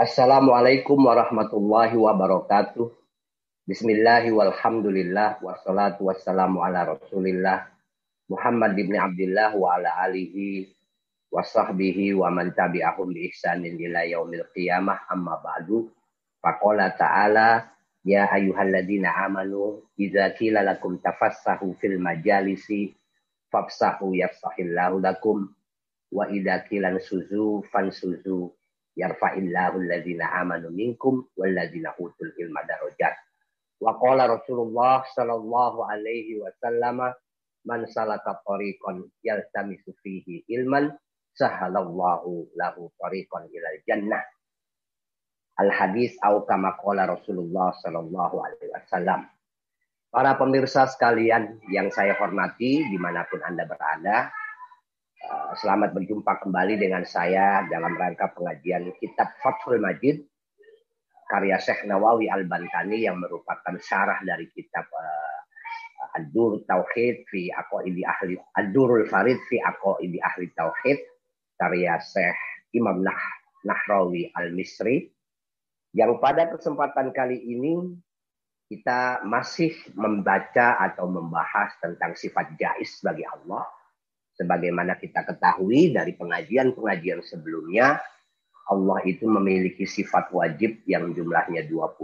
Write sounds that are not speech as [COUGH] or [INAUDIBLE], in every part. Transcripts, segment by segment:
Assalamualaikum warahmatullahi wabarakatuh. Bismillahi walhamdulillah wassalatu wassalamu ala rasulillah Muhammad ibn Abdullah wa ala alihi wa sahbihi wa man tabi'ahum bi ihsanin ila yaumil qiyamah amma ba'du. Faqala ta'ala ya ayyuhalladzina amanu idza qila lakum tafassahu fil majalisi fafsahu yafsahillahu lakum wa idza qila suzu fansuzu yarfa'illahu alladzina amanu minkum walladzina utul ilma darajat. Wa qala Rasulullah sallallahu alaihi wasallam man salaka tariqan yaltamisu fihi ilman sahalallahu lahu tariqan ilal jannah. Al hadis au kama qala Rasulullah sallallahu alaihi wasallam. Para pemirsa sekalian yang saya hormati di mana pun Anda berada, selamat berjumpa kembali dengan saya dalam rangka pengajian kitab Fathul Majid karya Syekh Nawawi Al-Bantani yang merupakan syarah dari kitab uh, Ad-Dur Tauhid fi Aqaidi Ahli Ad-Durul Farid fi Aqaidi Ahli Tauhid karya Syekh Imam nah Nahrawi Al-Misri. Yang pada kesempatan kali ini kita masih membaca atau membahas tentang sifat jais bagi Allah Sebagaimana kita ketahui dari pengajian-pengajian sebelumnya, Allah itu memiliki sifat wajib yang jumlahnya 20,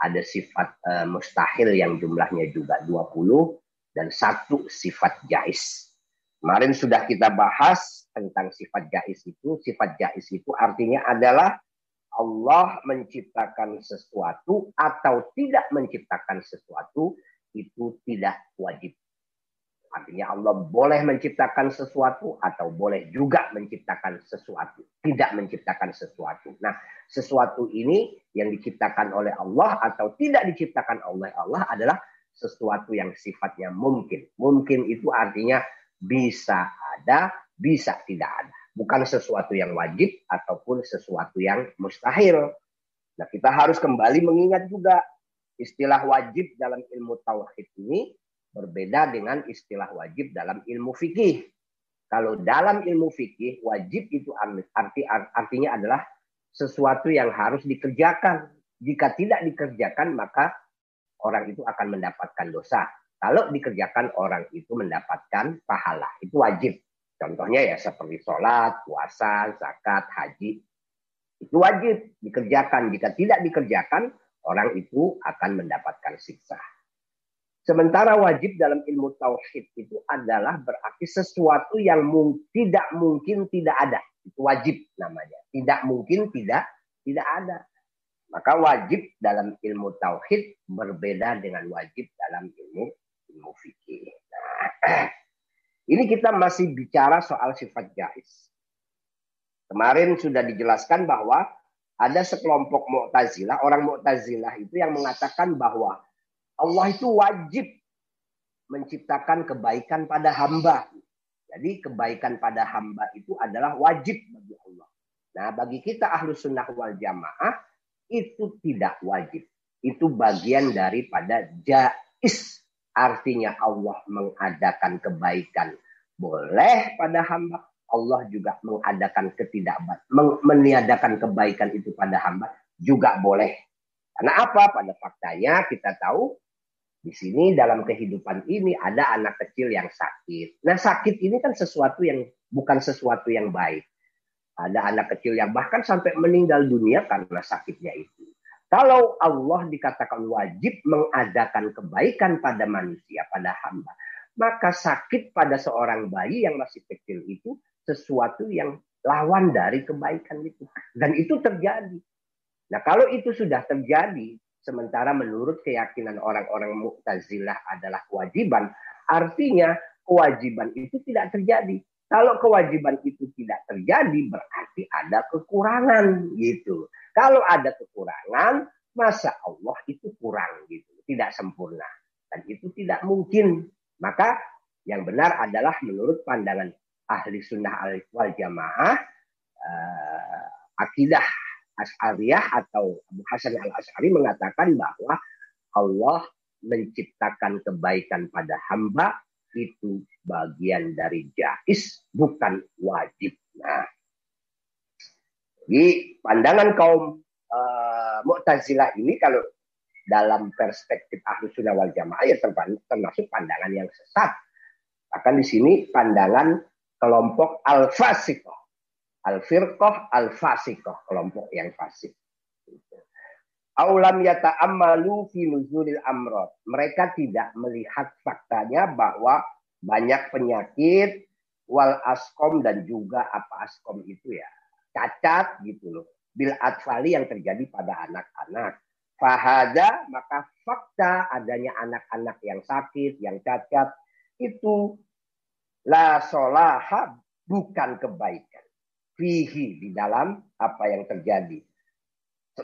ada sifat uh, mustahil yang jumlahnya juga 20, dan satu sifat jais. Kemarin sudah kita bahas tentang sifat jais itu. Sifat jais itu artinya adalah Allah menciptakan sesuatu atau tidak menciptakan sesuatu itu tidak wajib. Artinya Allah boleh menciptakan sesuatu atau boleh juga menciptakan sesuatu. Tidak menciptakan sesuatu. Nah, sesuatu ini yang diciptakan oleh Allah atau tidak diciptakan oleh Allah adalah sesuatu yang sifatnya mungkin. Mungkin itu artinya bisa ada, bisa tidak ada. Bukan sesuatu yang wajib ataupun sesuatu yang mustahil. Nah, kita harus kembali mengingat juga istilah wajib dalam ilmu tauhid ini Berbeda dengan istilah wajib dalam ilmu fikih. Kalau dalam ilmu fikih, wajib itu arti artinya adalah sesuatu yang harus dikerjakan. Jika tidak dikerjakan, maka orang itu akan mendapatkan dosa. Kalau dikerjakan, orang itu mendapatkan pahala. Itu wajib. Contohnya ya seperti sholat, puasa, zakat, haji. Itu wajib dikerjakan. Jika tidak dikerjakan, orang itu akan mendapatkan siksa. Sementara wajib dalam ilmu tauhid itu adalah berarti sesuatu yang tidak mungkin tidak ada. Itu wajib namanya. Tidak mungkin tidak tidak ada. Maka wajib dalam ilmu tauhid berbeda dengan wajib dalam ilmu ilmu fikih. Nah, [CLEARS THROAT] ini kita masih bicara soal sifat jais. Kemarin sudah dijelaskan bahwa ada sekelompok Mu'tazilah, orang Mu'tazilah itu yang mengatakan bahwa Allah itu wajib menciptakan kebaikan pada hamba. Jadi kebaikan pada hamba itu adalah wajib bagi Allah. Nah bagi kita ahlu sunnah wal jamaah itu tidak wajib. Itu bagian daripada jais. Artinya Allah mengadakan kebaikan. Boleh pada hamba. Allah juga mengadakan ketidakban, meniadakan kebaikan itu pada hamba juga boleh. Karena apa? Pada faktanya kita tahu di sini dalam kehidupan ini ada anak kecil yang sakit. Nah sakit ini kan sesuatu yang bukan sesuatu yang baik. Ada anak kecil yang bahkan sampai meninggal dunia karena sakitnya itu. Kalau Allah dikatakan wajib mengadakan kebaikan pada manusia, pada hamba, maka sakit pada seorang bayi yang masih kecil itu sesuatu yang lawan dari kebaikan itu. Dan itu terjadi. Nah kalau itu sudah terjadi, Sementara menurut keyakinan orang-orang Mu'tazilah adalah kewajiban, artinya kewajiban itu tidak terjadi. Kalau kewajiban itu tidak terjadi berarti ada kekurangan gitu. Kalau ada kekurangan, masa Allah itu kurang gitu, tidak sempurna. Dan itu tidak mungkin. Maka yang benar adalah menurut pandangan ahli sunnah al wal jamaah, uh, akidah As'ariyah atau Abu Hasan al-As'ari mengatakan bahwa Allah menciptakan kebaikan pada hamba itu bagian dari jais bukan wajib. Nah, Di pandangan kaum uh, Mu'tazilah ini kalau dalam perspektif ahlu sunnah wal jamaah ya termasuk pandangan yang sesat. Bahkan di sini pandangan kelompok al-fasiqah. Al-firqah al-fasiqah, kelompok yang fasik. Aulam yata'ammalu fi nuzulil amrod. Mereka tidak melihat faktanya bahwa banyak penyakit wal askom dan juga apa askom itu ya. Cacat gitu loh. Bil atfali yang terjadi pada anak-anak. Fahada maka fakta adanya anak-anak yang sakit, yang cacat itu la solaha bukan kebaikan. Fihi di dalam apa yang terjadi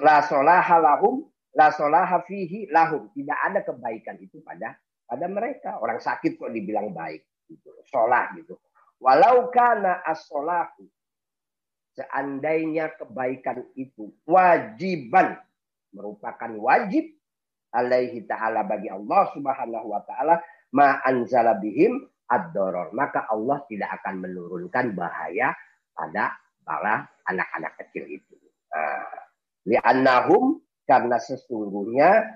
La solaha lahum, la solaha fihi lahum. Tidak ada kebaikan itu pada pada mereka. Orang sakit kok dibilang baik. Gitu. Solah gitu. Walau kana as-solahu. Seandainya kebaikan itu wajiban. Merupakan wajib alaihi ta'ala bagi Allah subhanahu wa ta'ala. Ma anzala bihim ad-doror. Maka Allah tidak akan menurunkan bahaya pada para anak-anak kecil itu. Nah, Li'annahum karena sesungguhnya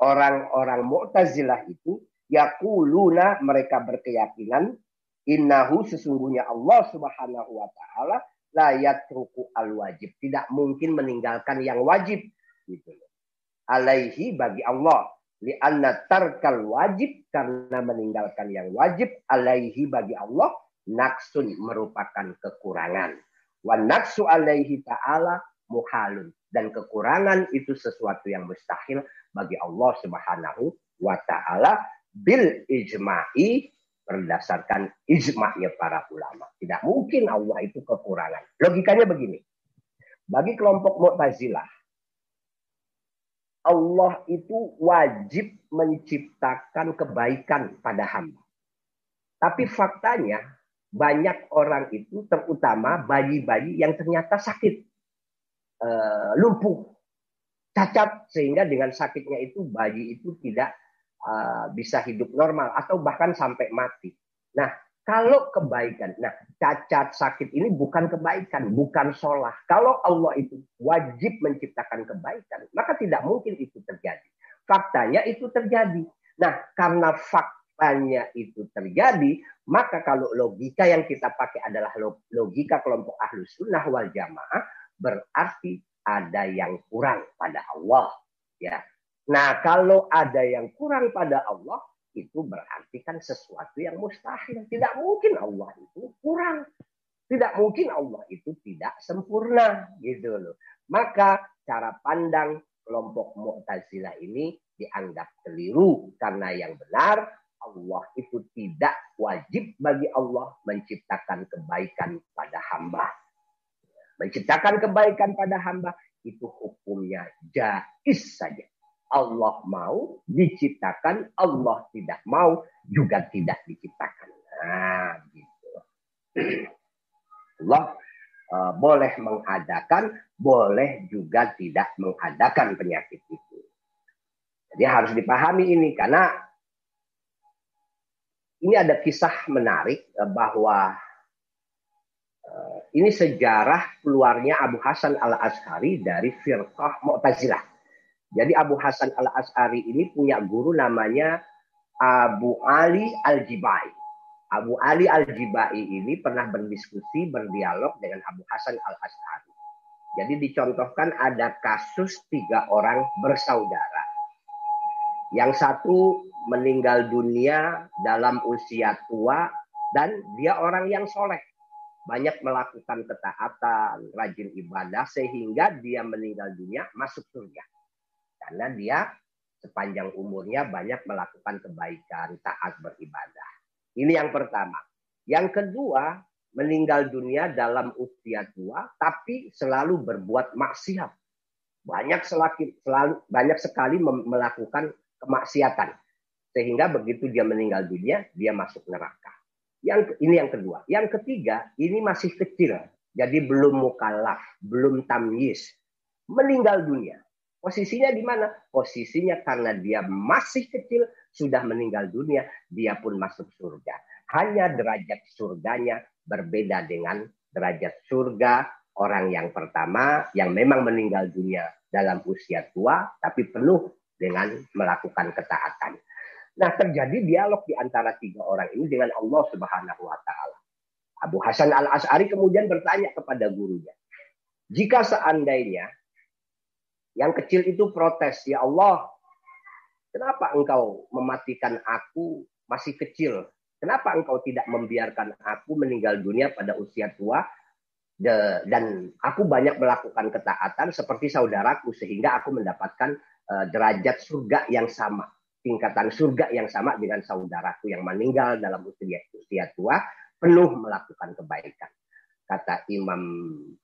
orang-orang Mu'tazilah itu yakuluna mereka berkeyakinan innahu sesungguhnya Allah Subhanahu wa taala la yatruku al wajib tidak mungkin meninggalkan yang wajib gitu alaihi bagi Allah. Li'anna tarkal wajib karena meninggalkan yang wajib alaihi bagi Allah naksun merupakan kekurangan wa naksu alaihi ta'ala muhalun dan kekurangan itu sesuatu yang mustahil bagi Allah Subhanahu wa taala bil ijma'i berdasarkan ijma'nya para ulama. Tidak mungkin Allah itu kekurangan. Logikanya begini. Bagi kelompok Mu'tazilah Allah itu wajib menciptakan kebaikan pada hamba. Tapi faktanya banyak orang itu terutama bayi-bayi yang ternyata sakit uh, lumpuh, cacat sehingga dengan sakitnya itu bayi itu tidak uh, bisa hidup normal atau bahkan sampai mati. Nah, kalau kebaikan, nah cacat sakit ini bukan kebaikan, bukan sholah. Kalau Allah itu wajib menciptakan kebaikan, maka tidak mungkin itu terjadi. Faktanya itu terjadi. Nah, karena faktanya itu terjadi, maka kalau logika yang kita pakai adalah logika kelompok ahlus sunnah wal jamaah, berarti ada yang kurang pada Allah. Ya. Nah, kalau ada yang kurang pada Allah, itu berarti kan sesuatu yang mustahil. Tidak mungkin Allah itu kurang. Tidak mungkin Allah itu tidak sempurna gitu loh. Maka cara pandang kelompok Mu'tazilah ini dianggap keliru karena yang benar Allah itu tidak wajib bagi Allah menciptakan kebaikan pada hamba menciptakan kebaikan pada hamba itu hukumnya jais saja. Allah mau diciptakan, Allah tidak mau juga tidak diciptakan. Nah, gitu. Allah uh, boleh mengadakan, boleh juga tidak mengadakan penyakit itu. Jadi harus dipahami ini karena ini ada kisah menarik uh, bahwa Eh, ini sejarah keluarnya Abu Hasan al Ashari dari firqah Mu'tazilah. Jadi Abu Hasan al Ashari ini punya guru namanya Abu Ali al Jibai. Abu Ali al Jibai ini pernah berdiskusi, berdialog dengan Abu Hasan al Ashari. Jadi dicontohkan ada kasus tiga orang bersaudara. Yang satu meninggal dunia dalam usia tua dan dia orang yang soleh banyak melakukan ketaatan, rajin ibadah sehingga dia meninggal dunia masuk surga. Karena dia sepanjang umurnya banyak melakukan kebaikan, taat beribadah. Ini yang pertama. Yang kedua, meninggal dunia dalam usia tua tapi selalu berbuat maksiat. Banyak selaki, selalu banyak sekali melakukan kemaksiatan. Sehingga begitu dia meninggal dunia, dia masuk neraka. Yang ini yang kedua. Yang ketiga, ini masih kecil. Jadi belum mukallaf, belum tamyiz. Meninggal dunia. Posisinya di mana? Posisinya karena dia masih kecil, sudah meninggal dunia, dia pun masuk surga. Hanya derajat surganya berbeda dengan derajat surga orang yang pertama yang memang meninggal dunia dalam usia tua tapi penuh dengan melakukan ketaatan. Nah, terjadi dialog di antara tiga orang ini dengan Allah Subhanahu wa taala. Abu Hasan Al-As'ari kemudian bertanya kepada gurunya, "Jika seandainya yang kecil itu protes, ya Allah, kenapa engkau mematikan aku masih kecil? Kenapa engkau tidak membiarkan aku meninggal dunia pada usia tua dan aku banyak melakukan ketaatan seperti saudaraku sehingga aku mendapatkan derajat surga yang sama tingkatan surga yang sama dengan saudaraku yang meninggal dalam usia usia tua penuh melakukan kebaikan kata Imam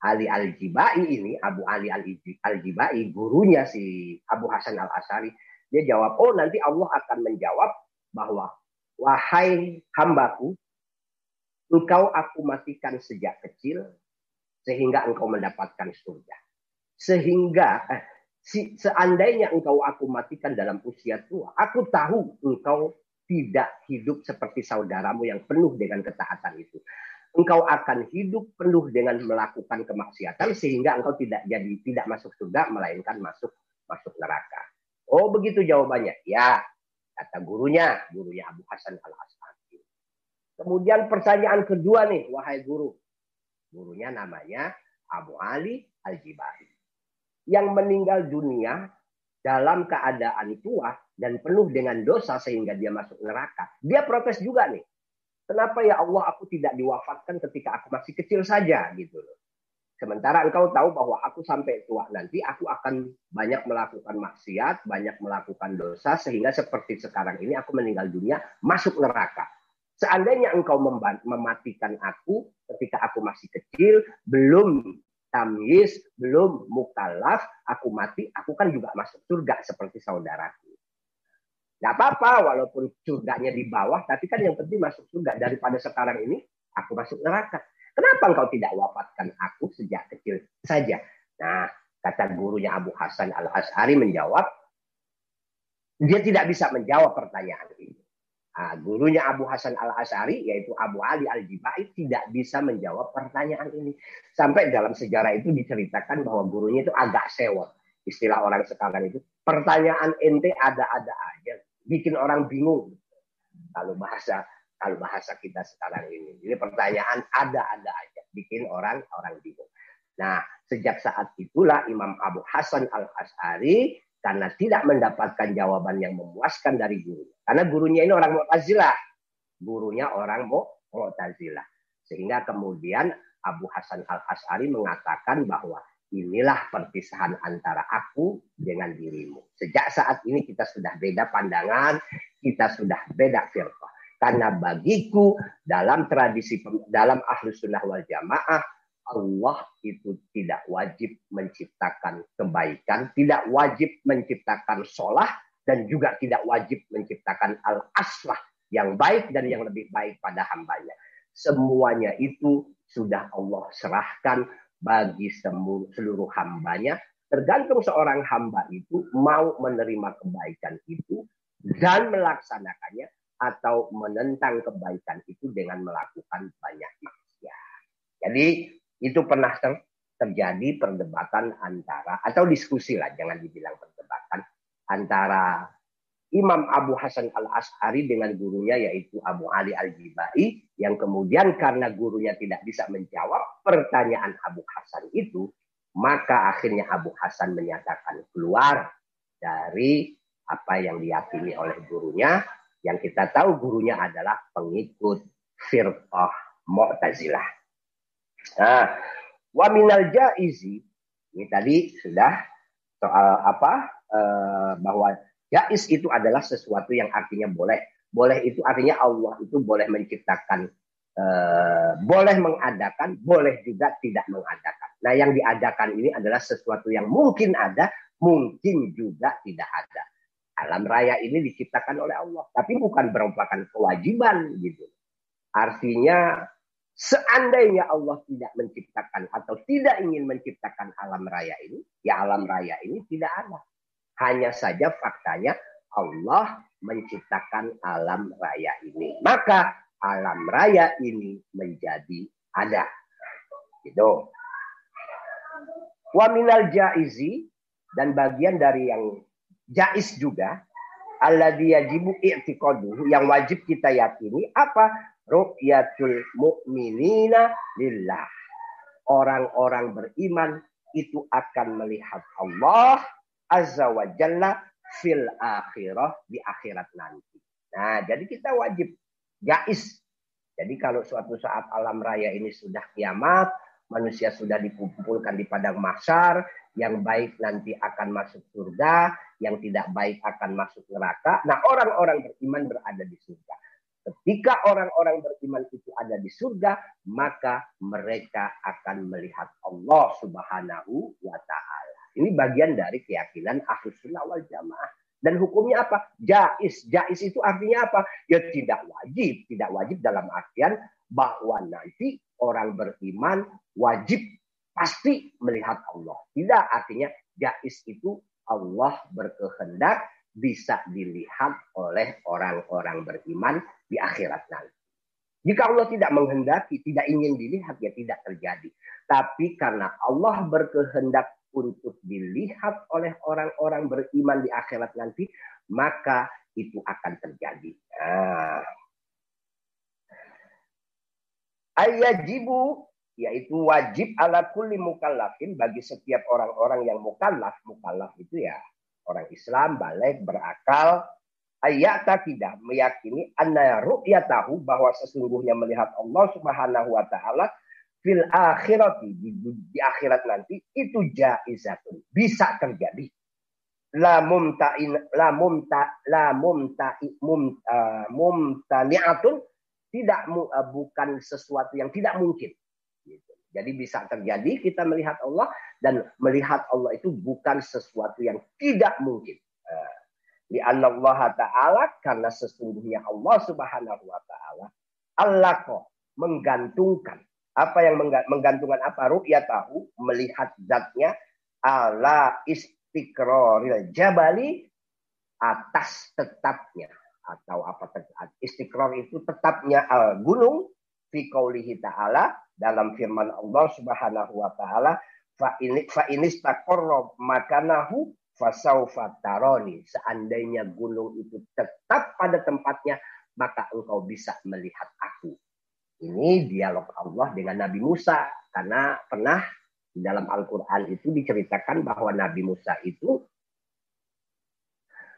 Ali Al Jibai ini Abu Ali Al Jibai gurunya si Abu Hasan Al Asari dia jawab oh nanti Allah akan menjawab bahwa wahai hambaku engkau aku matikan sejak kecil sehingga engkau mendapatkan surga. Sehingga eh, si, seandainya engkau aku matikan dalam usia tua, aku tahu engkau tidak hidup seperti saudaramu yang penuh dengan ketaatan itu. Engkau akan hidup penuh dengan melakukan kemaksiatan sehingga engkau tidak jadi tidak masuk surga melainkan masuk masuk neraka. Oh begitu jawabannya. Ya, kata gurunya, gurunya Abu Hasan Al Asadi. Kemudian pertanyaan kedua nih, wahai guru, Gurunya namanya Abu Ali Al-Jibai. Yang meninggal dunia dalam keadaan tua dan penuh dengan dosa sehingga dia masuk neraka. Dia protes juga nih. Kenapa ya Allah aku tidak diwafatkan ketika aku masih kecil saja gitu loh. Sementara engkau tahu bahwa aku sampai tua nanti aku akan banyak melakukan maksiat, banyak melakukan dosa sehingga seperti sekarang ini aku meninggal dunia masuk neraka. Seandainya engkau mematikan aku ketika aku masih kecil, belum tamyiz, belum mukalaf, aku mati, aku kan juga masuk surga seperti saudaraku. Gak apa-apa, walaupun surganya di bawah, tapi kan yang penting masuk surga. Daripada sekarang ini, aku masuk neraka. Kenapa engkau tidak wafatkan aku sejak kecil saja? Nah, kata gurunya Abu Hasan Al-As'ari menjawab, dia tidak bisa menjawab pertanyaan ini. Nah, gurunya Abu Hasan Al Asari yaitu Abu Ali Al Jibai tidak bisa menjawab pertanyaan ini. Sampai dalam sejarah itu diceritakan bahwa gurunya itu agak sewot. Istilah orang sekarang itu pertanyaan ente ada-ada aja, bikin orang bingung. Kalau bahasa kalau bahasa kita sekarang ini. Jadi pertanyaan ada-ada aja, bikin orang orang bingung. Nah, sejak saat itulah Imam Abu Hasan Al Asari karena tidak mendapatkan jawaban yang memuaskan dari guru. Karena gurunya ini orang Mu'tazilah. Gurunya orang Mu'tazilah. Sehingga kemudian Abu Hasan Al-As'ari mengatakan bahwa inilah perpisahan antara aku dengan dirimu. Sejak saat ini kita sudah beda pandangan, kita sudah beda firqah. Karena bagiku dalam tradisi dalam ahlus sunnah wal jamaah Allah itu tidak wajib menciptakan kebaikan, tidak wajib menciptakan sholah, dan juga tidak wajib menciptakan al-aslah yang baik dan yang lebih baik pada hambanya. Semuanya itu sudah Allah serahkan bagi seluruh hambanya. Tergantung seorang hamba itu mau menerima kebaikan itu dan melaksanakannya atau menentang kebaikan itu dengan melakukan banyak maksiat. Jadi itu pernah ter terjadi perdebatan antara atau diskusi lah jangan dibilang perdebatan antara Imam Abu Hasan al Ashari dengan gurunya yaitu Abu Ali al Jibai yang kemudian karena gurunya tidak bisa menjawab pertanyaan Abu Hasan itu maka akhirnya Abu Hasan menyatakan keluar dari apa yang diyakini oleh gurunya yang kita tahu gurunya adalah pengikut firqah Mu'tazilah. Nah, wa minal jaizi ini tadi sudah soal apa eh, bahwa jais itu adalah sesuatu yang artinya boleh. Boleh itu artinya Allah itu boleh menciptakan eh, boleh mengadakan, boleh juga tidak mengadakan. Nah, yang diadakan ini adalah sesuatu yang mungkin ada, mungkin juga tidak ada. Alam raya ini diciptakan oleh Allah, tapi bukan merupakan kewajiban gitu. Artinya Seandainya Allah tidak menciptakan atau tidak ingin menciptakan alam raya ini, ya alam raya ini tidak ada. Hanya saja faktanya Allah menciptakan alam raya ini. Maka alam raya ini menjadi ada. Gitu. Wa minal jaizi dan bagian dari yang jais juga alladzi yajibu i'tiqaduhu yang wajib kita yakini apa ru'yatul mu'minina lillah orang-orang beriman itu akan melihat Allah azza wa jalla fil akhirah di akhirat nanti nah jadi kita wajib jais jadi kalau suatu saat alam raya ini sudah kiamat manusia sudah dikumpulkan di padang mahsyar, yang baik nanti akan masuk surga, yang tidak baik akan masuk neraka. Nah, orang-orang beriman berada di surga. Ketika orang-orang beriman itu ada di surga, maka mereka akan melihat Allah Subhanahu wa taala. Ini bagian dari keyakinan Ahlus Sunnah wal Jamaah. Dan hukumnya apa? Jais. Jais itu artinya apa? Ya tidak wajib. Tidak wajib dalam artian bahwa nanti orang beriman wajib pasti melihat Allah. Tidak artinya jais itu Allah berkehendak bisa dilihat oleh orang-orang beriman di akhirat nanti. Jika Allah tidak menghendaki, tidak ingin dilihat, ya tidak terjadi. Tapi karena Allah berkehendak untuk dilihat oleh orang-orang beriman di akhirat nanti, maka itu akan terjadi. Nah, ayajibu yaitu wajib ala kulli mukallafin bagi setiap orang-orang yang mukallaf. Mukallaf itu ya orang Islam balik berakal ayata tidak meyakini anna ru'yatahu bahwa sesungguhnya melihat Allah Subhanahu wa taala fil akhirati di, di akhirat nanti itu jaizatun bisa terjadi la mumtain la mumta la mumta mum, uh, tidak uh, bukan sesuatu yang tidak mungkin. Jadi bisa terjadi kita melihat Allah dan melihat Allah itu bukan sesuatu yang tidak mungkin. Di Allah Ta'ala karena sesungguhnya Allah Subhanahu Wa Ta'ala Allah kok menggantungkan. Apa yang menggantungkan apa? Ru'ya tahu melihat zatnya ala istiqraril jabali atas tetapnya. Atau apa istiqrar itu tetapnya al gunung fi ta'ala dalam firman Allah Subhanahu wa taala fa ini fa inistaqarra makanahu fasaufa taroni seandainya gunung itu tetap pada tempatnya maka engkau bisa melihat aku ini dialog Allah dengan Nabi Musa karena pernah di dalam Al-Qur'an itu diceritakan bahwa Nabi Musa itu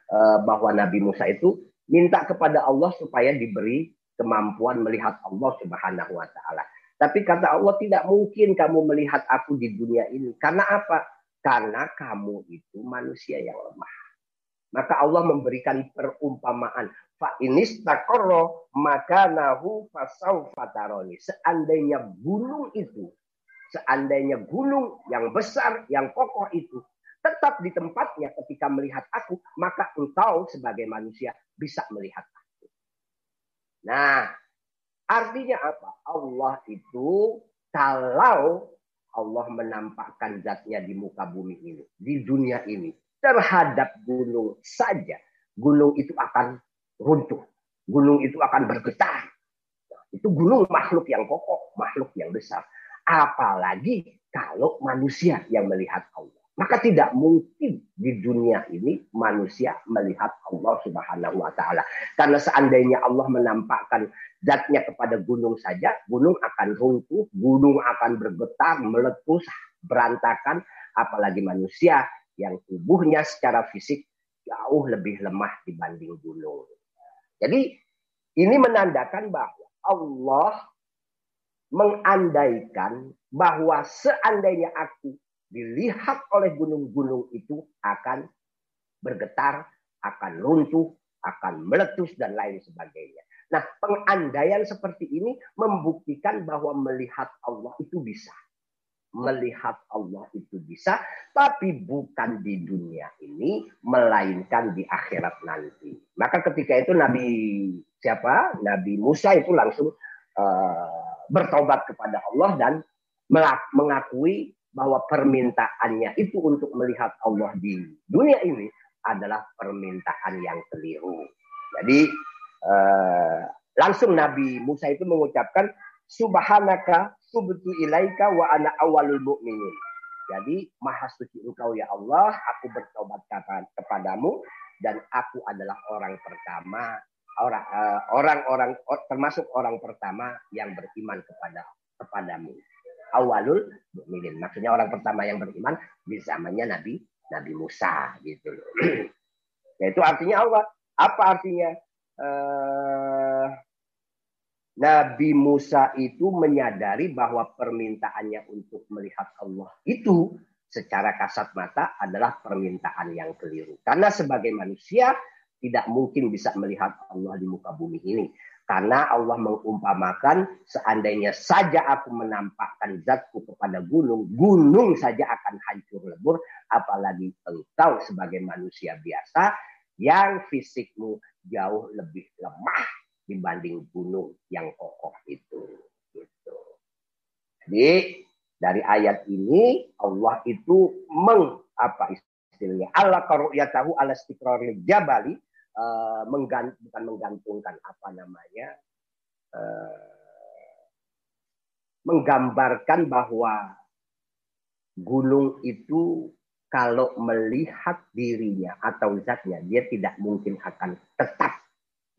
eh, bahwa Nabi Musa itu minta kepada Allah supaya diberi kemampuan melihat Allah Subhanahu wa taala. Tapi kata Allah tidak mungkin kamu melihat aku di dunia ini. Karena apa? Karena kamu itu manusia yang lemah. Maka Allah memberikan perumpamaan. Fa inistaqarra makanahu fasaufa taroni. Seandainya gunung itu, seandainya gunung yang besar, yang kokoh itu tetap di tempatnya ketika melihat aku, maka engkau sebagai manusia bisa melihat aku. Nah, artinya apa? Allah itu kalau Allah menampakkan zatnya di muka bumi ini, di dunia ini, terhadap gunung saja, gunung itu akan runtuh. Gunung itu akan bergetar. Itu gunung makhluk yang kokoh, makhluk yang besar. Apalagi kalau manusia yang melihat Allah. Maka tidak mungkin di dunia ini manusia melihat Allah Subhanahu wa taala. Karena seandainya Allah menampakkan zatnya kepada gunung saja, gunung akan runtuh, gunung akan bergetar, meletus, berantakan, apalagi manusia yang tubuhnya secara fisik jauh lebih lemah dibanding gunung. Jadi ini menandakan bahwa Allah mengandaikan bahwa seandainya aku dilihat oleh gunung-gunung itu akan bergetar, akan runtuh, akan meletus dan lain sebagainya. Nah, pengandaian seperti ini membuktikan bahwa melihat Allah itu bisa. Melihat Allah itu bisa, tapi bukan di dunia ini, melainkan di akhirat nanti. Maka ketika itu Nabi siapa? Nabi Musa itu langsung uh, bertobat kepada Allah dan mengakui bahwa permintaannya itu untuk melihat Allah di dunia ini adalah permintaan yang keliru. Jadi eh, langsung Nabi Musa itu mengucapkan subhanaka subtu ilaika wa ana awalul mu'minin. Jadi maha suci engkau ya Allah, aku bertobat kepadamu dan aku adalah orang pertama orang uh, orang-orang termasuk orang pertama yang beriman kepada kepadamu. Awalul mukminin. Maksudnya orang pertama yang beriman di zamannya Nabi Nabi Musa gitu loh. [CLEARS THROAT] Yaitu artinya Allah. Apa artinya? Uh, Nabi Musa itu menyadari bahwa permintaannya untuk melihat Allah itu secara kasat mata adalah permintaan yang keliru. Karena sebagai manusia tidak mungkin bisa melihat Allah di muka bumi ini. Karena Allah mengumpamakan seandainya saja aku menampakkan zatku kepada gunung, gunung saja akan hancur lebur, apalagi engkau sebagai manusia biasa yang fisikmu jauh lebih lemah dibanding gunung yang kokoh itu. Gitu. Jadi dari ayat ini Allah itu meng apa istilahnya Allah tahu ala istiqraril jabali uh, menggant, bukan menggantungkan apa namanya uh, menggambarkan bahwa gunung itu kalau melihat dirinya atau zatnya dia tidak mungkin akan tetap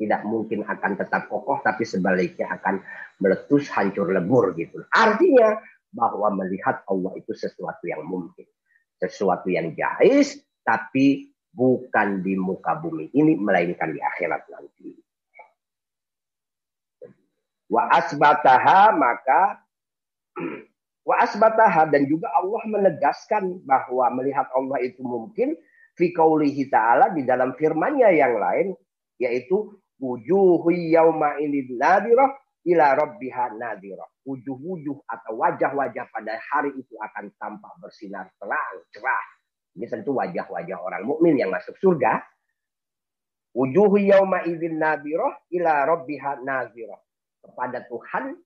tidak mungkin akan tetap kokoh tapi sebaliknya akan meletus hancur lebur gitu. Artinya bahwa melihat Allah itu sesuatu yang mungkin, sesuatu yang jais tapi bukan di muka bumi ini melainkan di akhirat nanti. Wa asbataha maka [CLEARS THROAT] wa asbataha dan juga Allah menegaskan bahwa melihat Allah itu mungkin fi qaulihi ta'ala di dalam firman-Nya yang lain yaitu wujuhu yauma ini nadirah ila rabbiha nadirah. Wujuh-wujuh atau wajah-wajah pada hari itu akan tampak bersinar terang, cerah. Ini tentu wajah-wajah orang mukmin yang masuk surga. Wujuhu yauma idzin nadirah ila rabbiha nadirah. Kepada Tuhan,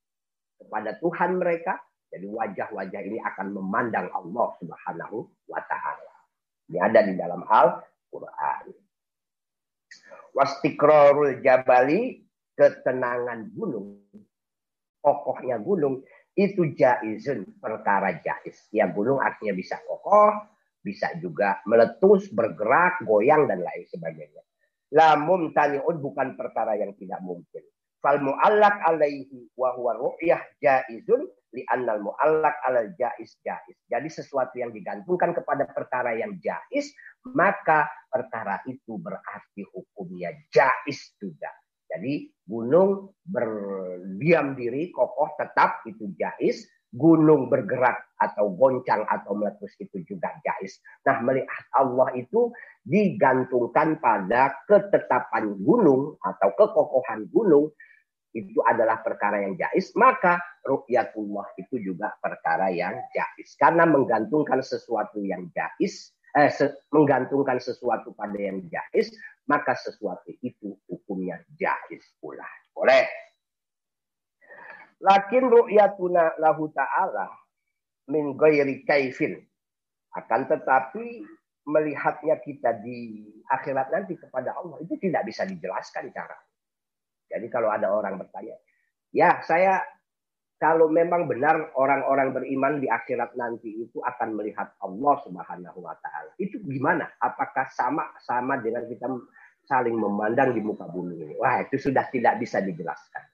kepada Tuhan mereka. Jadi wajah-wajah ini akan memandang Allah Subhanahu wa taala. Ini ada di dalam Al-Qur'an wastikrorul jabali ketenangan gunung kokohnya gunung itu jaizun perkara jaiz ya gunung artinya bisa kokoh bisa juga meletus bergerak goyang dan lain sebagainya la mumtani'un bukan perkara yang tidak mungkin fal mu'allak alaihi wa huwa ru'yah jaizun li annal mu'allak alal jaiz jaiz. Jadi sesuatu yang digantungkan kepada perkara yang jaiz, maka perkara itu berarti hukumnya jaiz juga. Jadi gunung berdiam diri kokoh tetap itu jaiz, gunung bergerak atau goncang atau meletus itu juga jais. Nah, melihat Allah itu digantungkan pada ketetapan gunung atau kekokohan gunung itu adalah perkara yang jais, maka ru'yatullah itu juga perkara yang jais. Karena menggantungkan sesuatu yang jais, eh, se menggantungkan sesuatu pada yang jais, maka sesuatu itu hukumnya jais pula. Boleh. Lakin ru'yatuna lahu ta'ala min ghairi kaifin. Akan tetapi melihatnya kita di akhirat nanti kepada Allah itu tidak bisa dijelaskan cara. Jadi kalau ada orang bertanya, ya saya kalau memang benar orang-orang beriman di akhirat nanti itu akan melihat Allah Subhanahu wa taala. Itu gimana? Apakah sama sama dengan kita saling memandang di muka bumi ini? Wah, itu sudah tidak bisa dijelaskan.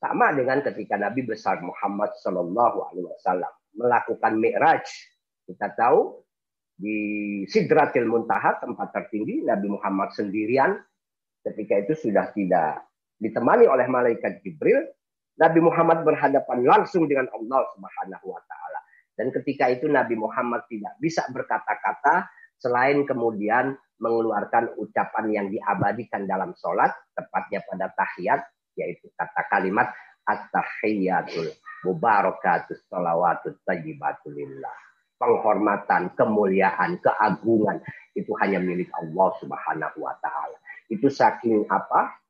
Sama dengan ketika Nabi besar Muhammad Shallallahu alaihi wasallam melakukan Mi'raj. Kita tahu di Sidratil Muntaha tempat tertinggi Nabi Muhammad sendirian ketika itu sudah tidak ditemani oleh malaikat Jibril, Nabi Muhammad berhadapan langsung dengan Allah Subhanahu wa taala. Dan ketika itu Nabi Muhammad tidak bisa berkata-kata selain kemudian mengeluarkan ucapan yang diabadikan dalam sholat, tepatnya pada tahiyat, yaitu kata kalimat at-tahiyatul mubarakatus salawatut tayyibatulillah. Penghormatan, kemuliaan, keagungan itu hanya milik Allah Subhanahu wa taala. Itu saking apa?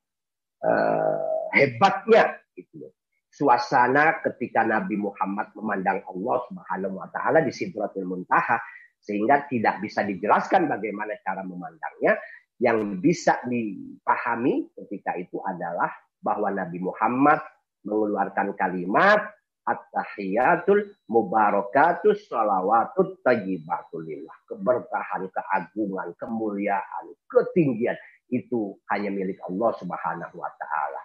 uh, hebatnya gitu Suasana ketika Nabi Muhammad memandang Allah Subhanahu wa taala di Sidratul Muntaha sehingga tidak bisa dijelaskan bagaimana cara memandangnya yang bisa dipahami ketika itu adalah bahwa Nabi Muhammad mengeluarkan kalimat At-tahiyatul mubarakatus salawatut tayyibatulillah. Keberkahan, keagungan, kemuliaan, ketinggian. Itu hanya milik Allah subhanahu wa ta'ala.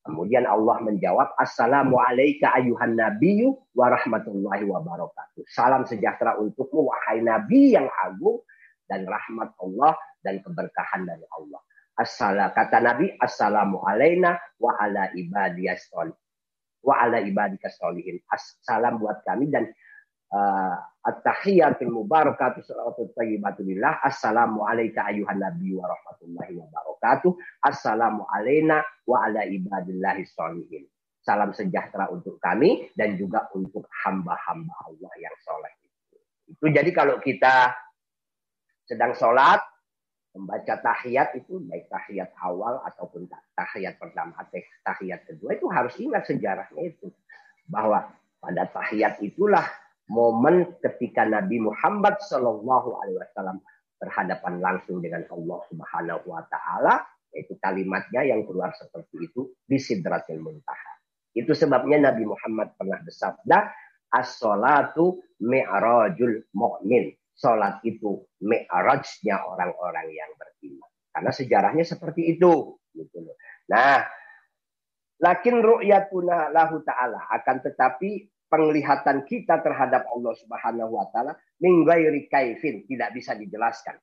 Kemudian Allah menjawab, Assalamualaikum ayuhan nabiyyu wa rahmatullahi wa barakatuh. Salam sejahtera untukmu, wahai nabi yang agung, dan rahmat Allah dan keberkahan dari Allah. Assalam, kata Nabi, Assalamu wa ala ibadiyas wa ala ibadika solihin. Salam buat kami dan uh, at-tahiyatul mubarakatuh salawatut thayyibatu lillah. Assalamu alayka ayuhan nabi wa rahmatullahi wa barakatuh. Assalamu alayna wa ala ibadillahi solihin. Salam sejahtera untuk kami dan juga untuk hamba-hamba Allah yang soleh. Itu jadi kalau kita sedang sholat, membaca tahiyat itu baik tahiyat awal ataupun tahiyat pertama atau tahiyat kedua itu harus ingat sejarahnya itu bahwa pada tahiyat itulah momen ketika Nabi Muhammad Shallallahu Alaihi Wasallam berhadapan langsung dengan Allah Subhanahu Wa Taala yaitu kalimatnya yang keluar seperti itu di Sidratil Muntaha. Itu sebabnya Nabi Muhammad pernah bersabda as-salatu mi'rajul mu'min sholat itu mi'rajnya orang-orang yang beriman. Karena sejarahnya seperti itu. Gitu loh. Nah, lakin ru'yatuna lahu ta'ala. Akan tetapi penglihatan kita terhadap Allah Subhanahu wa taala min ghairi kaifin tidak bisa dijelaskan.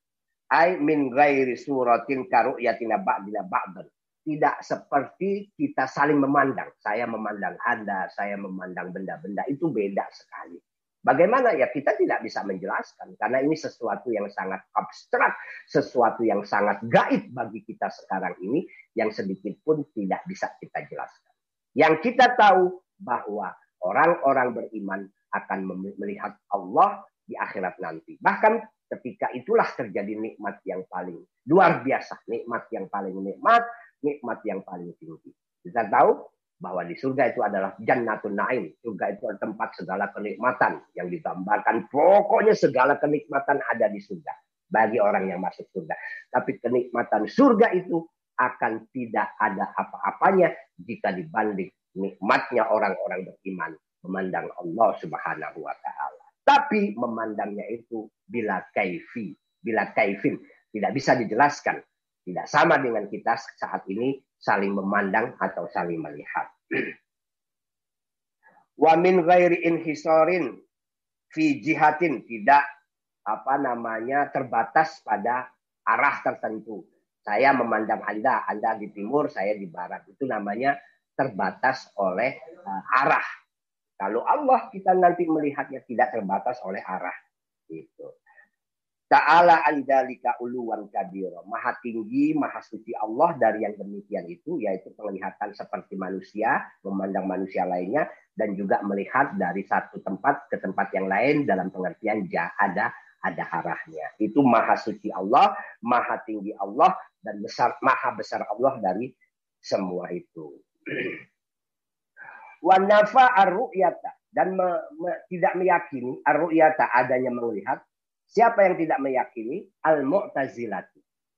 Ai min ghairi suratin karu'yatina ba'dina ba'dan. Tidak seperti kita saling memandang. Saya memandang Anda, saya memandang benda-benda. Itu beda sekali. Bagaimana ya kita tidak bisa menjelaskan karena ini sesuatu yang sangat abstrak, sesuatu yang sangat gaib bagi kita sekarang ini yang sedikit pun tidak bisa kita jelaskan. Yang kita tahu bahwa orang-orang beriman akan melihat Allah di akhirat nanti. Bahkan ketika itulah terjadi nikmat yang paling luar biasa, nikmat yang paling nikmat, nikmat yang paling tinggi. Kita tahu bahwa di surga itu adalah jannatun naim. Surga itu adalah tempat segala kenikmatan yang digambarkan. Pokoknya segala kenikmatan ada di surga bagi orang yang masuk surga. Tapi kenikmatan surga itu akan tidak ada apa-apanya jika dibanding nikmatnya orang-orang beriman memandang Allah Subhanahu wa taala. Tapi memandangnya itu bila kaifi, bila kaifin, tidak bisa dijelaskan. Tidak sama dengan kita saat ini saling memandang atau saling melihat. [CLEARS THROAT] Wa min ghairi inhisarin fi jihatin tidak apa namanya terbatas pada arah tertentu. Saya memandang Anda, Anda di timur, saya di barat. Itu namanya terbatas oleh uh, arah. Kalau Allah kita nanti melihatnya tidak terbatas oleh arah. Itu. Ta'ala andalika uluwan kabiro. Maha tinggi, maha suci Allah dari yang demikian itu, yaitu penglihatan seperti manusia, memandang manusia lainnya, dan juga melihat dari satu tempat ke tempat yang lain dalam pengertian ada ada arahnya. Itu maha suci Allah, maha tinggi Allah, dan besar maha besar Allah dari semua itu. [CLEARS THROAT] Wanafa ar dan me, me, tidak meyakini ar adanya melihat Siapa yang tidak meyakini al-mu'tazilah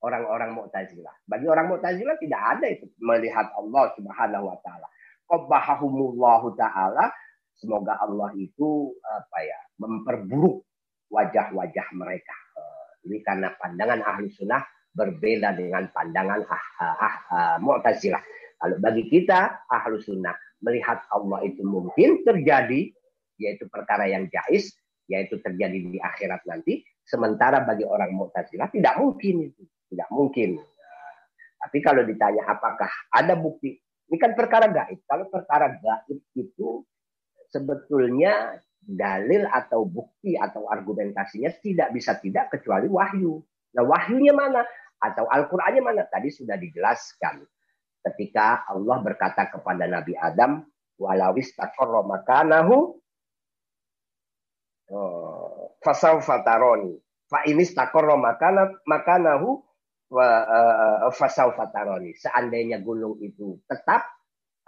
orang-orang Mu'tazilah. Bagi orang Mu'tazilah tidak ada itu melihat Allah Subhanahu wa taala. Qabbahumullahu taala semoga Allah itu apa ya memperburuk wajah-wajah mereka. Eh, ini karena pandangan ahli sunnah berbeda dengan pandangan ah, ah, ah, ah, Mu'tazilah. Kalau bagi kita ahli sunnah melihat Allah itu mungkin terjadi yaitu perkara yang jais yaitu terjadi di akhirat nanti. Sementara bagi orang Mu'tazilah tidak mungkin itu, tidak mungkin. Tapi kalau ditanya apakah ada bukti, ini kan perkara gaib. Kalau perkara gaib itu sebetulnya dalil atau bukti atau argumentasinya tidak bisa tidak kecuali wahyu. Nah wahyunya mana? Atau Al-Qur'annya mana? Tadi sudah dijelaskan. Ketika Allah berkata kepada Nabi Adam, walawis takorro makanahu fasau fataroni. Fa ini stakorro makana makanahu uh, fasau fataroni. Seandainya gunung itu tetap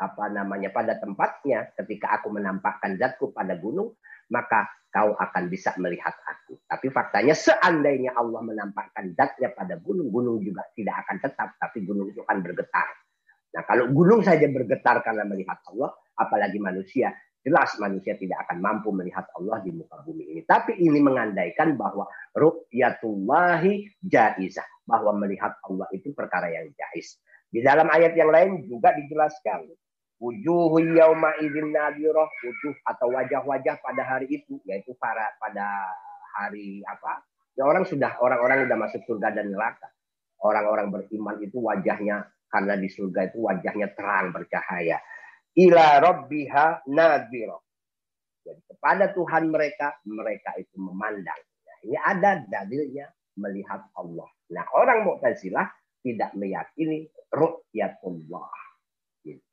apa namanya pada tempatnya ketika aku menampakkan zatku pada gunung maka kau akan bisa melihat aku. Tapi faktanya seandainya Allah menampakkan zatnya pada gunung, gunung juga tidak akan tetap, tapi gunung itu akan bergetar. Nah kalau gunung saja bergetar karena melihat Allah, apalagi manusia Jelas manusia tidak akan mampu melihat Allah di muka bumi ini. Tapi ini mengandaikan bahwa ru'yatullahi jaizah. Bahwa melihat Allah itu perkara yang jais. Di dalam ayat yang lain juga dijelaskan. Wujuhu yauma idzin nadiroh. Wujuh atau wajah-wajah pada hari itu. Yaitu para pada hari apa? Ya orang sudah orang-orang sudah masuk surga dan neraka. Orang-orang beriman itu wajahnya karena di surga itu wajahnya terang bercahaya ila rabbiha nadhira. Jadi kepada Tuhan mereka, mereka itu memandang. Nah, ini ada dalilnya melihat Allah. Nah, orang Mu'tazilah tidak meyakini ru'yatullah. Gitu.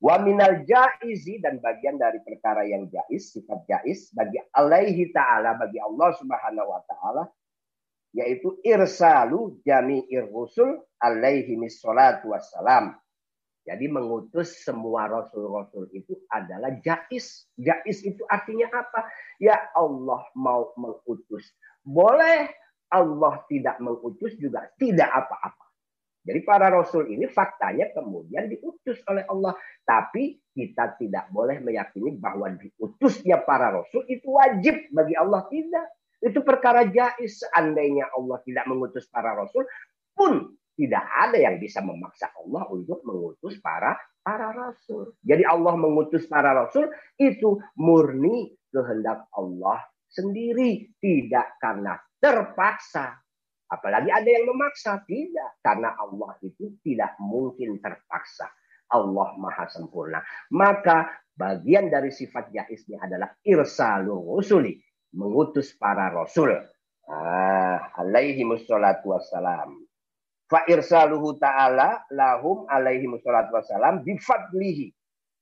Wa minal jaizi dan bagian dari perkara yang jais, sifat jais bagi alaihi ta'ala, bagi Allah subhanahu wa ta'ala, yaitu irsalu jami'ir rusul alaihi missalatu wassalam jadi mengutus semua rasul-rasul itu adalah jais. Jais itu artinya apa? Ya Allah mau mengutus. Boleh Allah tidak mengutus juga tidak apa-apa. Jadi para rasul ini faktanya kemudian diutus oleh Allah. Tapi kita tidak boleh meyakini bahwa diutusnya para rasul itu wajib bagi Allah. Tidak. Itu perkara jais. Seandainya Allah tidak mengutus para rasul pun tidak ada yang bisa memaksa Allah untuk mengutus para para rasul. Jadi Allah mengutus para rasul itu murni kehendak Allah sendiri, tidak karena terpaksa. Apalagi ada yang memaksa, tidak. Karena Allah itu tidak mungkin terpaksa. Allah maha sempurna. Maka bagian dari sifat jaisnya adalah irsalul rusuli. Mengutus para rasul. Ah, alaihi wassalam. Fa irsaluhu ta'ala lahum alaihi wassalatu wassalam bifadlihi.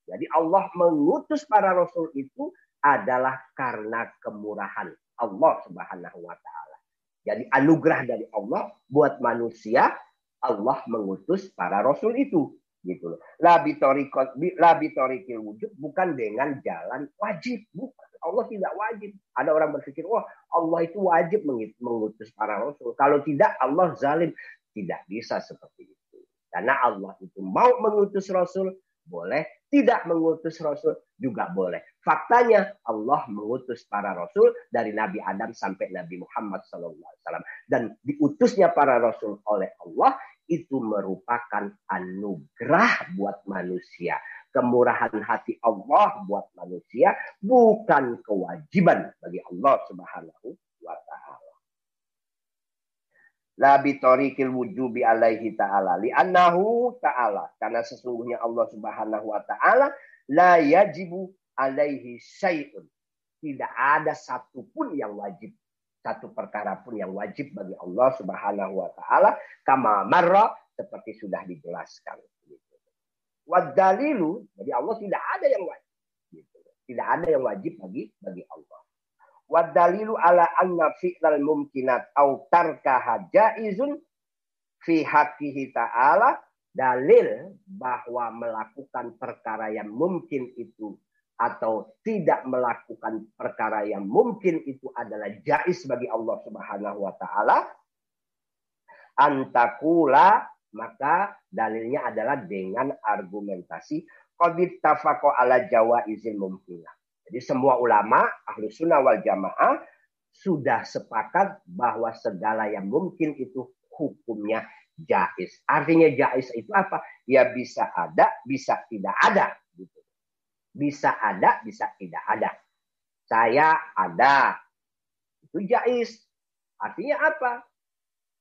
Jadi Allah mengutus para rasul itu adalah karena kemurahan Allah Subhanahu wa taala. Jadi anugerah dari Allah buat manusia Allah mengutus para rasul itu gitu loh. La bitorikil wujud bukan dengan jalan wajib, bukan. Allah tidak wajib. Ada orang berpikir, wah Allah itu wajib mengutus para rasul. Kalau tidak Allah zalim. Tidak bisa seperti itu. Karena Allah itu mau mengutus Rasul, boleh. Tidak mengutus Rasul, juga boleh. Faktanya Allah mengutus para Rasul dari Nabi Adam sampai Nabi Muhammad SAW. Dan diutusnya para Rasul oleh Allah itu merupakan anugerah buat manusia. Kemurahan hati Allah buat manusia bukan kewajiban bagi Allah Subhanahu wa taala la bitorikil wujubi alaihi ta'ala. Li'annahu ta'ala. Karena sesungguhnya Allah subhanahu wa ta'ala la yajibu alaihi syai'un. Tidak ada satupun yang wajib. Satu perkara pun yang wajib bagi Allah subhanahu wa ta'ala. Kama marra seperti sudah dijelaskan. Wadalilu, jadi Allah tidak ada yang wajib. Tidak ada yang wajib bagi bagi Allah. Wadalilu ala anna fi'lal mumkinat au tarkaha jaizun fi haqqihi ta'ala. Dalil bahwa melakukan perkara yang mungkin itu atau tidak melakukan perkara yang mungkin itu adalah jais bagi Allah Subhanahu wa taala. Antakula maka dalilnya adalah dengan argumentasi qad tafaqo ala jawa izin mumkinah jadi semua ulama ahlu sunnah wal jamaah sudah sepakat bahwa segala yang mungkin itu hukumnya jais. Artinya jais itu apa? Ya bisa ada, bisa tidak ada. Gitu. Bisa ada, bisa tidak ada. Saya ada. Itu jais. Artinya apa?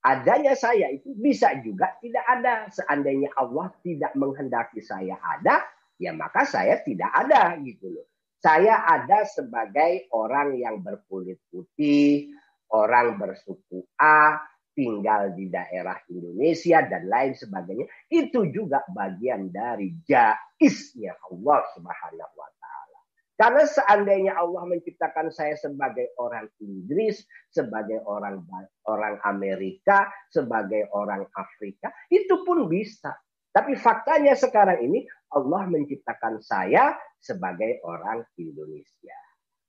Adanya saya itu bisa juga tidak ada. Seandainya Allah tidak menghendaki saya ada, ya maka saya tidak ada gitu loh. Saya ada sebagai orang yang berkulit putih, orang bersuku A, tinggal di daerah Indonesia dan lain sebagainya. Itu juga bagian dari jaisnya Allah Subhanahu wa taala. Karena seandainya Allah menciptakan saya sebagai orang Inggris, sebagai orang orang Amerika, sebagai orang Afrika, itu pun bisa. Tapi faktanya sekarang ini Allah menciptakan saya sebagai orang Indonesia.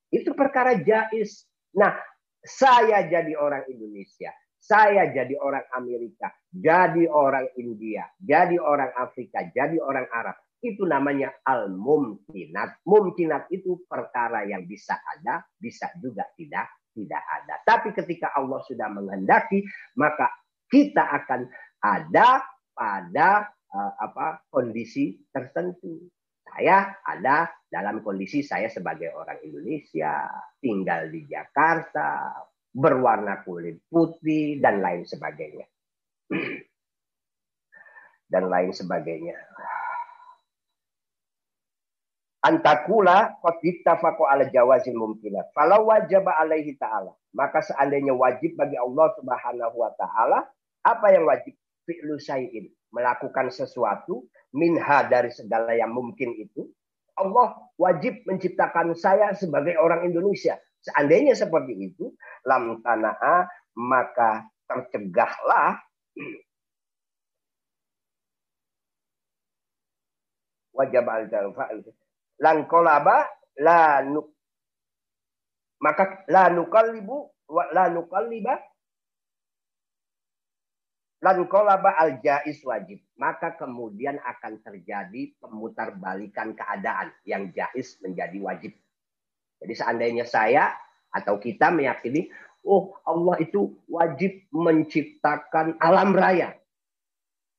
Itu perkara jais. Nah, saya jadi orang Indonesia, saya jadi orang Amerika, jadi orang India, jadi orang Afrika, jadi orang Arab. Itu namanya al-mumkinat. Mumkinat itu perkara yang bisa ada, bisa juga tidak tidak ada. Tapi ketika Allah sudah menghendaki, maka kita akan ada pada uh, apa kondisi tertentu. Saya ada dalam kondisi saya sebagai orang Indonesia, tinggal di Jakarta, berwarna kulit putih dan lain sebagainya. [CLEARS THROAT] dan lain sebagainya. Antakula ittafaqu ala jawazil mumkinat. Kalau wajib alaihi ta'ala. Maka seandainya wajib bagi Allah subhanahu wa ta'ala. Apa yang wajib? Fi'lu syai'in. Melakukan sesuatu. Minha dari segala yang mungkin itu. Allah wajib menciptakan saya sebagai orang Indonesia. Seandainya seperti itu. Lam tana'a. Maka tercegahlah wajib al kolaba la nuk maka la nukallibu wa la nukalliba lan kolaba al jais wajib maka kemudian akan terjadi pemutar balikan keadaan yang jais menjadi wajib jadi seandainya saya atau kita meyakini oh Allah itu wajib menciptakan alam raya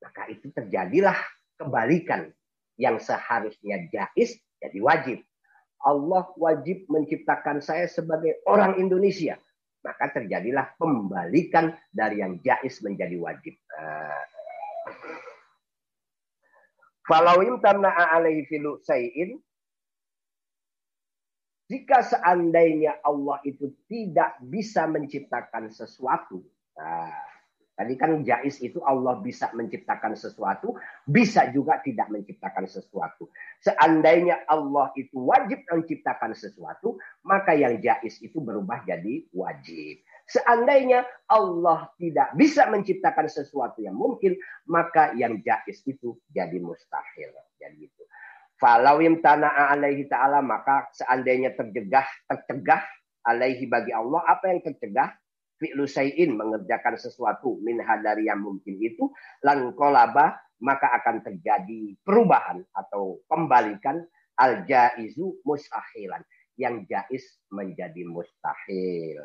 maka itu terjadilah kebalikan yang seharusnya jais jadi wajib. Allah wajib menciptakan saya sebagai orang Indonesia. Maka terjadilah pembalikan dari yang jais menjadi wajib. Falawim tamna'a alaihi filu sayin. Jika seandainya Allah itu tidak bisa menciptakan sesuatu. Nah, Tadi kan jais itu Allah bisa menciptakan sesuatu, bisa juga tidak menciptakan sesuatu. Seandainya Allah itu wajib menciptakan sesuatu, maka yang jais itu berubah jadi wajib. Seandainya Allah tidak bisa menciptakan sesuatu yang mungkin, maka yang jais itu jadi mustahil. Jadi itu. Falawim tana'a alaihi ta'ala, maka seandainya terjegah, tercegah alaihi bagi Allah, apa yang tercegah? Fi'lu sayin mengerjakan sesuatu min dari yang mungkin itu lan kolaba maka akan terjadi perubahan atau pembalikan al jaizu mustahilan yang jais menjadi mustahil.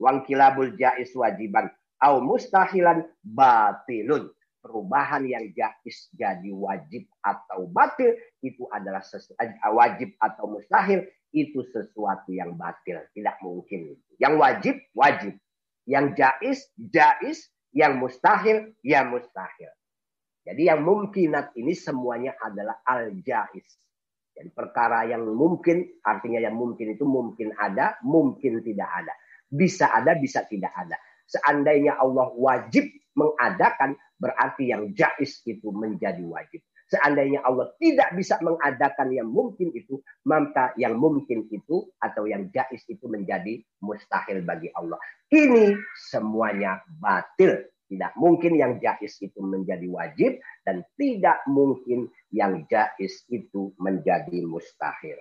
Wang kilabul jais wajiban au mustahilan batilun. Perubahan yang jais jadi wajib atau batil itu adalah sesuatu wajib atau mustahil itu sesuatu yang batil tidak mungkin. Yang wajib wajib yang jais, jais. Yang mustahil, ya mustahil. Jadi yang mungkinat ini semuanya adalah al-jais. Jadi perkara yang mungkin, artinya yang mungkin itu mungkin ada, mungkin tidak ada. Bisa ada, bisa tidak ada. Seandainya Allah wajib mengadakan, berarti yang jais itu menjadi wajib. Seandainya Allah tidak bisa mengadakan yang mungkin itu, maka yang mungkin itu atau yang jais itu menjadi mustahil bagi Allah. Ini semuanya batil. Tidak mungkin yang jais itu menjadi wajib dan tidak mungkin yang jais itu menjadi mustahil.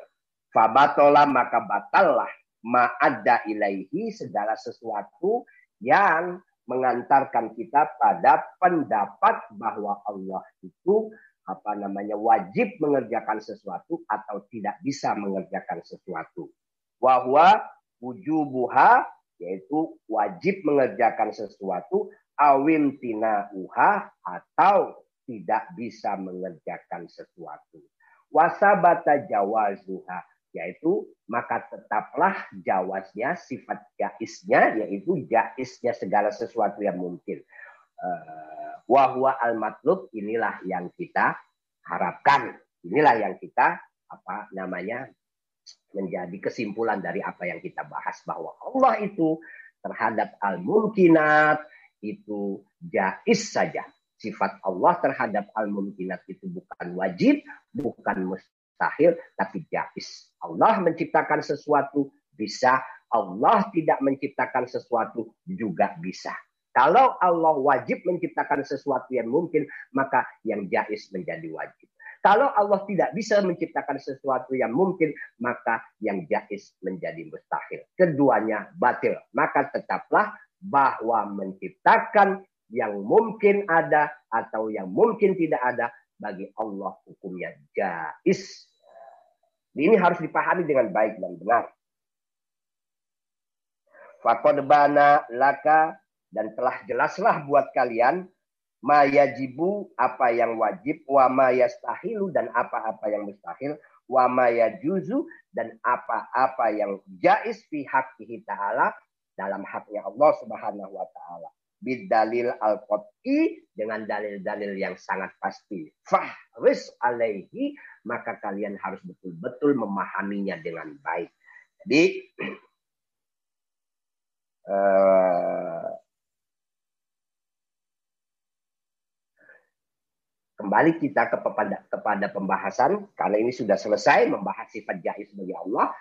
Fabatola maka batallah ma'adda ilaihi segala sesuatu yang mengantarkan kita pada pendapat bahwa Allah itu apa namanya wajib mengerjakan sesuatu atau tidak bisa mengerjakan sesuatu. Wahwa wujubuha yaitu wajib mengerjakan sesuatu awim tina uha atau tidak bisa mengerjakan sesuatu. Wasabata jawazuha yaitu maka tetaplah jawaznya sifat jaisnya yaitu jaisnya segala sesuatu yang mungkin. Uh, wahwa al matlub inilah yang kita harapkan. Inilah yang kita apa namanya menjadi kesimpulan dari apa yang kita bahas bahwa Allah itu terhadap al mumkinat itu jais saja. Sifat Allah terhadap al mumkinat itu bukan wajib bukan mustahil tapi jais. Allah menciptakan sesuatu bisa. Allah tidak menciptakan sesuatu juga bisa kalau Allah wajib menciptakan sesuatu yang mungkin, maka yang jais menjadi wajib. Kalau Allah tidak bisa menciptakan sesuatu yang mungkin, maka yang jais menjadi mustahil. Keduanya batil. Maka tetaplah bahwa menciptakan yang mungkin ada atau yang mungkin tidak ada, bagi Allah hukumnya jais. Ini harus dipahami dengan baik dan benar. Fakod bana laka dan telah jelaslah buat kalian mayajibu apa yang wajib wa mayastahilu dan apa-apa yang mustahil wa mayajuzu dan apa-apa yang jais fi haqqihi ta'ala dalam haknya Allah Subhanahu wa taala bidalil al qat'i dengan dalil-dalil yang sangat pasti. Fahris alaihi maka kalian harus betul-betul memahaminya dengan baik. Jadi uh, [CLEARS THROAT] kembali kita kepada kepada pembahasan karena ini sudah selesai membahas sifat jais bagi Allah.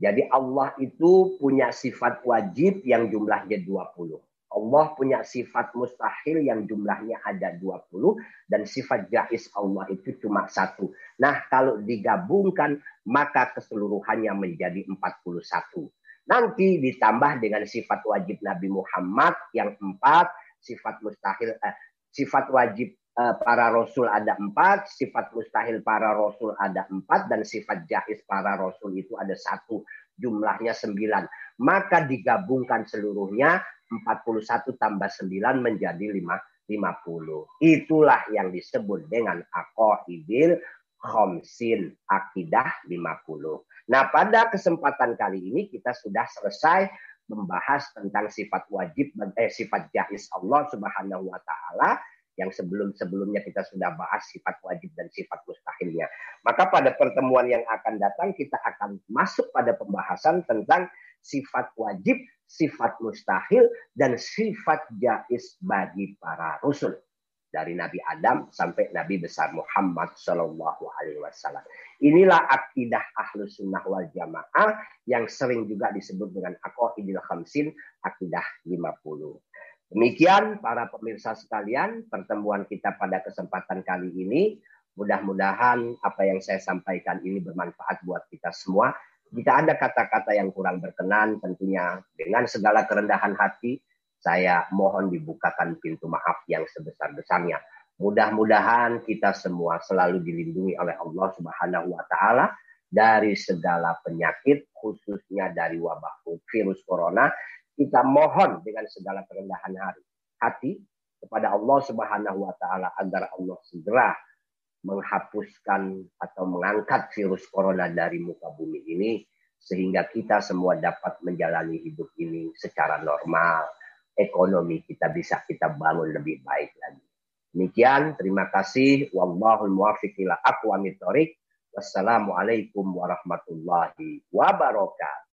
Jadi Allah itu punya sifat wajib yang jumlahnya 20. Allah punya sifat mustahil yang jumlahnya ada 20 dan sifat jais Allah itu cuma satu. Nah, kalau digabungkan maka keseluruhannya menjadi 41. Nanti ditambah dengan sifat wajib Nabi Muhammad yang empat, sifat mustahil, eh, sifat wajib para rasul ada empat, sifat mustahil para rasul ada empat, dan sifat jais para rasul itu ada satu. Jumlahnya sembilan. Maka digabungkan seluruhnya 41 tambah 9 menjadi 5, 50. Itulah yang disebut dengan akoidil khomsin akidah 50. Nah pada kesempatan kali ini kita sudah selesai membahas tentang sifat wajib eh, sifat jais Allah Subhanahu wa taala yang sebelum-sebelumnya kita sudah bahas sifat wajib dan sifat mustahilnya. Maka pada pertemuan yang akan datang kita akan masuk pada pembahasan tentang sifat wajib, sifat mustahil, dan sifat jais bagi para rasul dari Nabi Adam sampai Nabi besar Muhammad Shallallahu Alaihi Wasallam. Inilah akidah ahlus sunnah wal jamaah yang sering juga disebut dengan akoidil khamsin, akidah 50. Demikian para pemirsa sekalian, pertemuan kita pada kesempatan kali ini. Mudah-mudahan apa yang saya sampaikan ini bermanfaat buat kita semua jika ada kata-kata yang kurang berkenan, tentunya dengan segala kerendahan hati, saya mohon dibukakan pintu maaf yang sebesar-besarnya. Mudah-mudahan kita semua selalu dilindungi oleh Allah Subhanahu wa taala dari segala penyakit khususnya dari wabah virus corona. Kita mohon dengan segala kerendahan hati kepada Allah Subhanahu wa taala agar Allah segera menghapuskan atau mengangkat virus corona dari muka bumi ini sehingga kita semua dapat menjalani hidup ini secara normal. Ekonomi kita bisa kita bangun lebih baik lagi. Demikian, terima kasih. Wallahul muwaffiq ila aqwamit Wassalamualaikum warahmatullahi wabarakatuh.